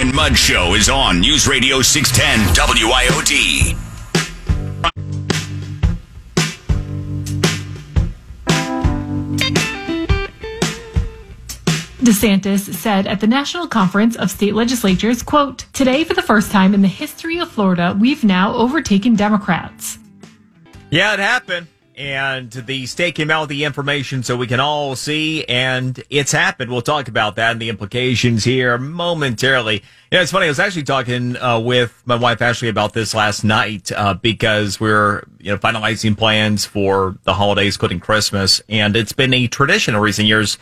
And Mudd Show is on News Radio 610 WIOD. DeSantis said at the National Conference of State Legislatures, quote, Today, for the first time in the history of Florida, we've now overtaken Democrats. Yeah, it happened. And the state came out with the information so we can all see, and it's happened. We'll talk about that and the implications here momentarily. You know, it's funny. I was actually talking uh, with my wife Ashley about this last night uh, because we're you know finalizing plans for the holidays, including Christmas, and it's been a tradition in recent years.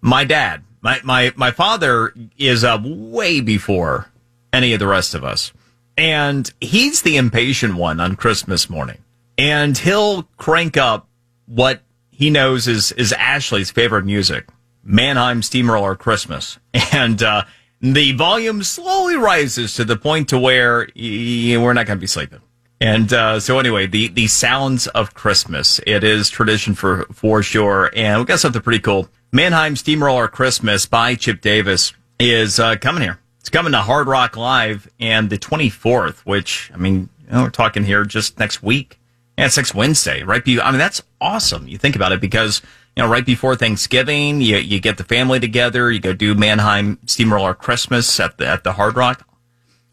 My dad, my my my father, is up way before any of the rest of us, and he's the impatient one on Christmas morning and he'll crank up what he knows is is Ashley's favorite music, Mannheim Steamroller Christmas, and uh, the volume slowly rises to the point to where we're not going to be sleeping. And uh, so anyway, the the sounds of Christmas. It is tradition for for sure, and we got something pretty cool. Mannheim Steamroller Christmas by Chip Davis is uh, coming here. It's coming to Hard Rock Live and the 24th, which I mean, you know, we're talking here just next week. Yeah, next Wednesday, right? Be- I mean, that's awesome. You think about it because, you know, right before Thanksgiving, you, you get the family together, you go do Mannheim Steamroller Christmas at the, at the Hard Rock.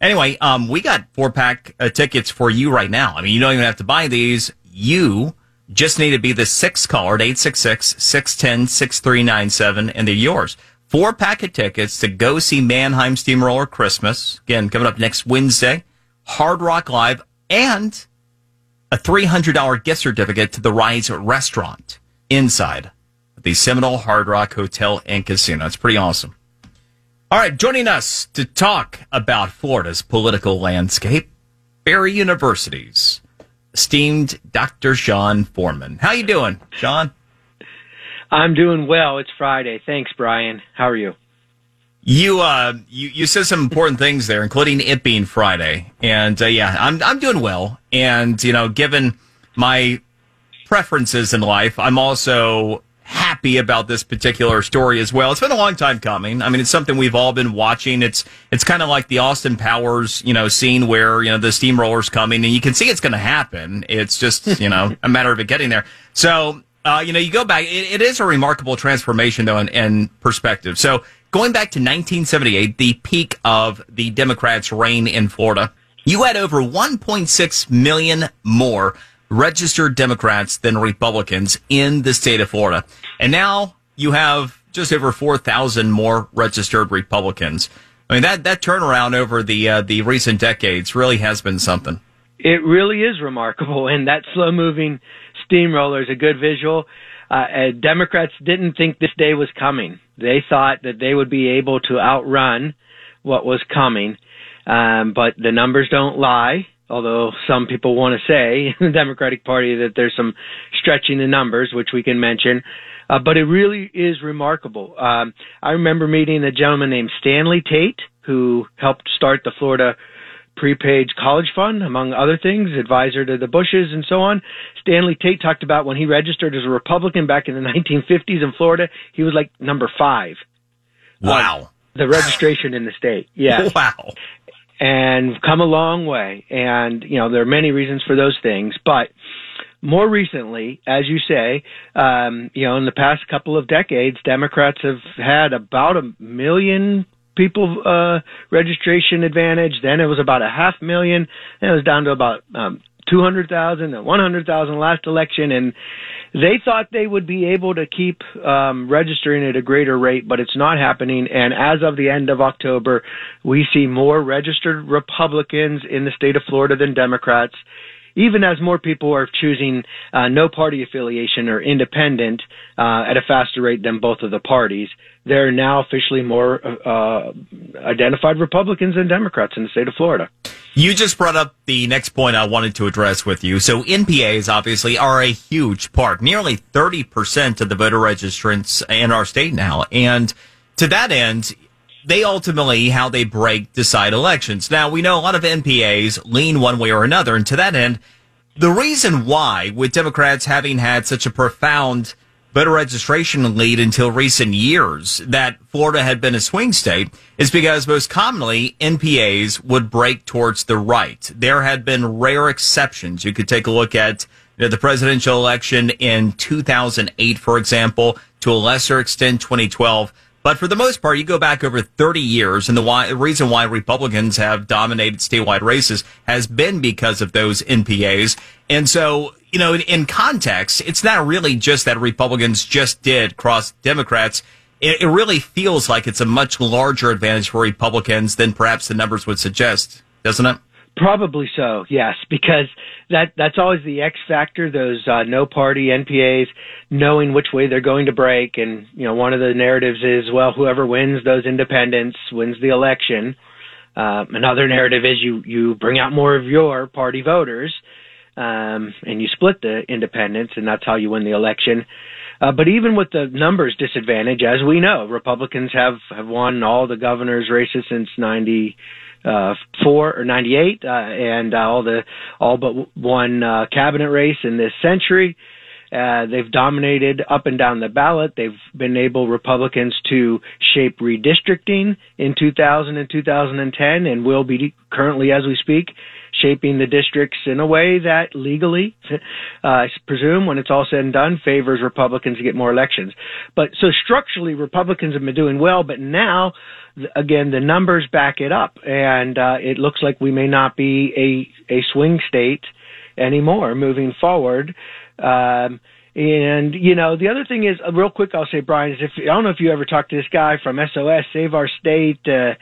Anyway, um, we got four pack uh, tickets for you right now. I mean, you don't even have to buy these. You just need to be the sixth caller at 866 610 6397 and they're yours. Four packet tickets to go see Mannheim Steamroller Christmas. Again, coming up next Wednesday. Hard Rock Live and a $300 gift certificate to the Rise restaurant inside the Seminole Hard Rock Hotel and Casino. It's pretty awesome. All right, joining us to talk about Florida's political landscape, Barry University's esteemed Dr. Sean Foreman. How you doing, Sean? I'm doing well. It's Friday. Thanks, Brian. How are you? You uh you, you said some important things there, including it being Friday, and uh, yeah, I'm I'm doing well, and you know, given my preferences in life, I'm also happy about this particular story as well. It's been a long time coming. I mean, it's something we've all been watching. It's it's kind of like the Austin Powers, you know, scene where you know the steamroller's coming, and you can see it's going to happen. It's just you know a matter of it getting there. So. Uh, you know, you go back. It, it is a remarkable transformation, though, in, in perspective. So, going back to 1978, the peak of the Democrats' reign in Florida, you had over 1.6 million more registered Democrats than Republicans in the state of Florida. And now you have just over 4,000 more registered Republicans. I mean, that, that turnaround over the, uh, the recent decades really has been something. It really is remarkable. And that slow moving steamroller is a good visual. Uh, Democrats didn't think this day was coming. They thought that they would be able to outrun what was coming. Um, but the numbers don't lie, although some people want to say in the Democratic Party that there's some stretching the numbers, which we can mention. Uh, but it really is remarkable. Um, I remember meeting a gentleman named Stanley Tate, who helped start the Florida prepaid college fund, among other things, advisor to the Bushes and so on. Stanley Tate talked about when he registered as a Republican back in the 1950s in Florida, he was like number five. Wow. The registration in the state. Yeah. Wow. And come a long way. And, you know, there are many reasons for those things, but more recently, as you say, um, you know, in the past couple of decades, Democrats have had about a million people uh, registration advantage. Then it was about a half million. Then it was down to about um, 200,000 and 100,000 last election. And they thought they would be able to keep um, registering at a greater rate, but it's not happening. And as of the end of October, we see more registered Republicans in the state of Florida than Democrats even as more people are choosing uh, no party affiliation or independent uh, at a faster rate than both of the parties, there are now officially more uh, identified Republicans than Democrats in the state of Florida. You just brought up the next point I wanted to address with you. So NPAs obviously are a huge part, nearly 30% of the voter registrants in our state now. And to that end, they ultimately, how they break, decide elections. Now, we know a lot of NPAs lean one way or another. And to that end, the reason why, with Democrats having had such a profound voter registration lead until recent years that Florida had been a swing state is because most commonly NPAs would break towards the right. There had been rare exceptions. You could take a look at you know, the presidential election in 2008, for example, to a lesser extent 2012. But for the most part, you go back over 30 years, and the, why, the reason why Republicans have dominated statewide races has been because of those NPAs. And so, you know, in, in context, it's not really just that Republicans just did cross Democrats. It, it really feels like it's a much larger advantage for Republicans than perhaps the numbers would suggest, doesn't it? Probably so, yes, because that that's always the X factor. Those uh, no party NPAs knowing which way they're going to break, and you know one of the narratives is well, whoever wins those independents wins the election. Uh, another narrative is you you bring out more of your party voters, um, and you split the independents, and that's how you win the election. Uh, but even with the numbers disadvantage, as we know, Republicans have have won all the governors' races since ninety uh, four or 98, uh, and uh, all the all but one uh, cabinet race in this century. Uh, they've dominated up and down the ballot. They've been able Republicans to shape redistricting in 2000 and 2010, and will be currently as we speak shaping the districts in a way that legally, uh, I presume, when it's all said and done, favors Republicans to get more elections. But so structurally, Republicans have been doing well, but now again, the numbers back it up, and uh, it looks like we may not be a a swing state anymore moving forward. Um, and you know, the other thing is, uh, real quick, I'll say, Brian, is if I don't know if you ever talked to this guy from SOS Save Our State, uh,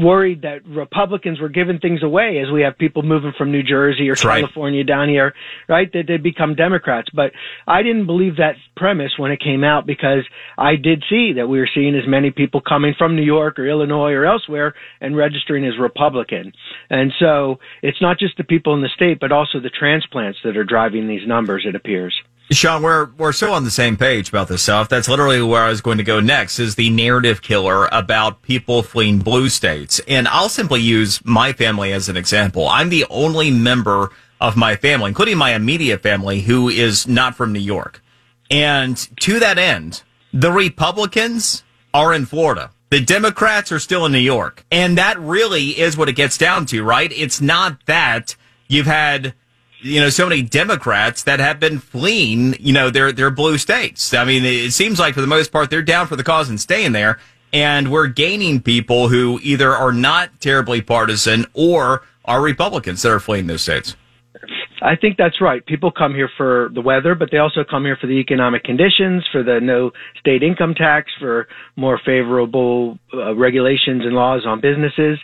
worried that Republicans were giving things away as we have people moving from New Jersey or That's California right. down here, right? That they'd become Democrats. But I didn't believe that premise when it came out because I did see that we were seeing as many people coming from New York or Illinois or elsewhere and registering as Republican. And so it's not just the people in the state, but also the transplants that are driving these numbers. It appears. Sean, we're we're so on the same page about this stuff. That's literally where I was going to go next. Is the narrative killer about people fleeing blue states? And I'll simply use my family as an example. I'm the only member of my family, including my immediate family, who is not from New York. And to that end, the Republicans are in Florida. The Democrats are still in New York. And that really is what it gets down to, right? It's not that you've had you know, so many Democrats that have been fleeing, you know, their, their blue states. I mean, it seems like for the most part, they're down for the cause and staying there. And we're gaining people who either are not terribly partisan or are Republicans that are fleeing those states. I think that's right. People come here for the weather, but they also come here for the economic conditions, for the no state income tax, for more favorable uh, regulations and laws on businesses.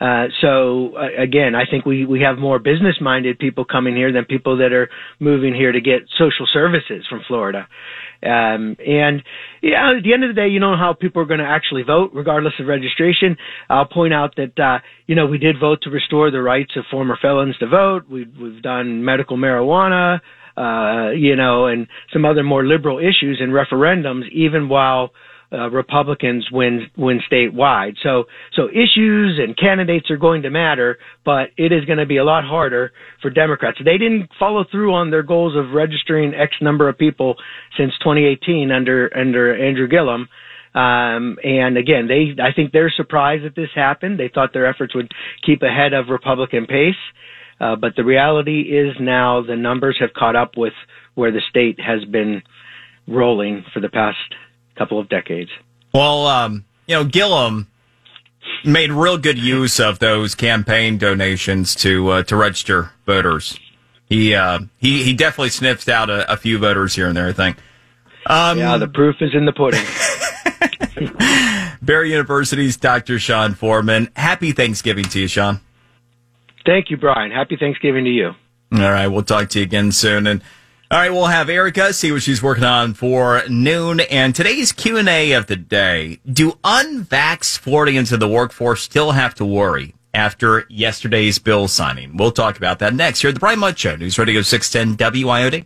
Uh, so uh, again, I think we, we have more business minded people coming here than people that are moving here to get social services from Florida. Um, and yeah, at the end of the day, you know how people are going to actually vote, regardless of registration. I'll point out that uh, you know we did vote to restore the rights of former felons to vote. We've we've done medical marijuana, uh, you know, and some other more liberal issues in referendums, even while uh, Republicans win win statewide. So so issues and candidates are going to matter, but it is going to be a lot harder for Democrats. They didn't follow through on their goals of registering X number of people since 2018 under under Andrew Gillum. Um, and again, they I think they're surprised that this happened. They thought their efforts would keep ahead of Republican pace. Uh, but the reality is now the numbers have caught up with where the state has been rolling for the past couple of decades. Well, um, you know, Gillum made real good use of those campaign donations to uh, to register voters. He uh, he he definitely sniffed out a, a, few voters here and there. I think. Um, yeah, the proof is in the pudding. Barry University's Dr. Sean Foreman. Happy Thanksgiving to you, Sean. Thank you, Brian. Happy Thanksgiving to you. All right, we'll talk to you again soon. And all right, we'll have Erica see what she's working on for noon. And today's Q and A of the day: Do unvaxxed Floridians in the workforce still have to worry after yesterday's bill signing? We'll talk about that next here at the Brian Mudd Show, News Radio 610 WIOD.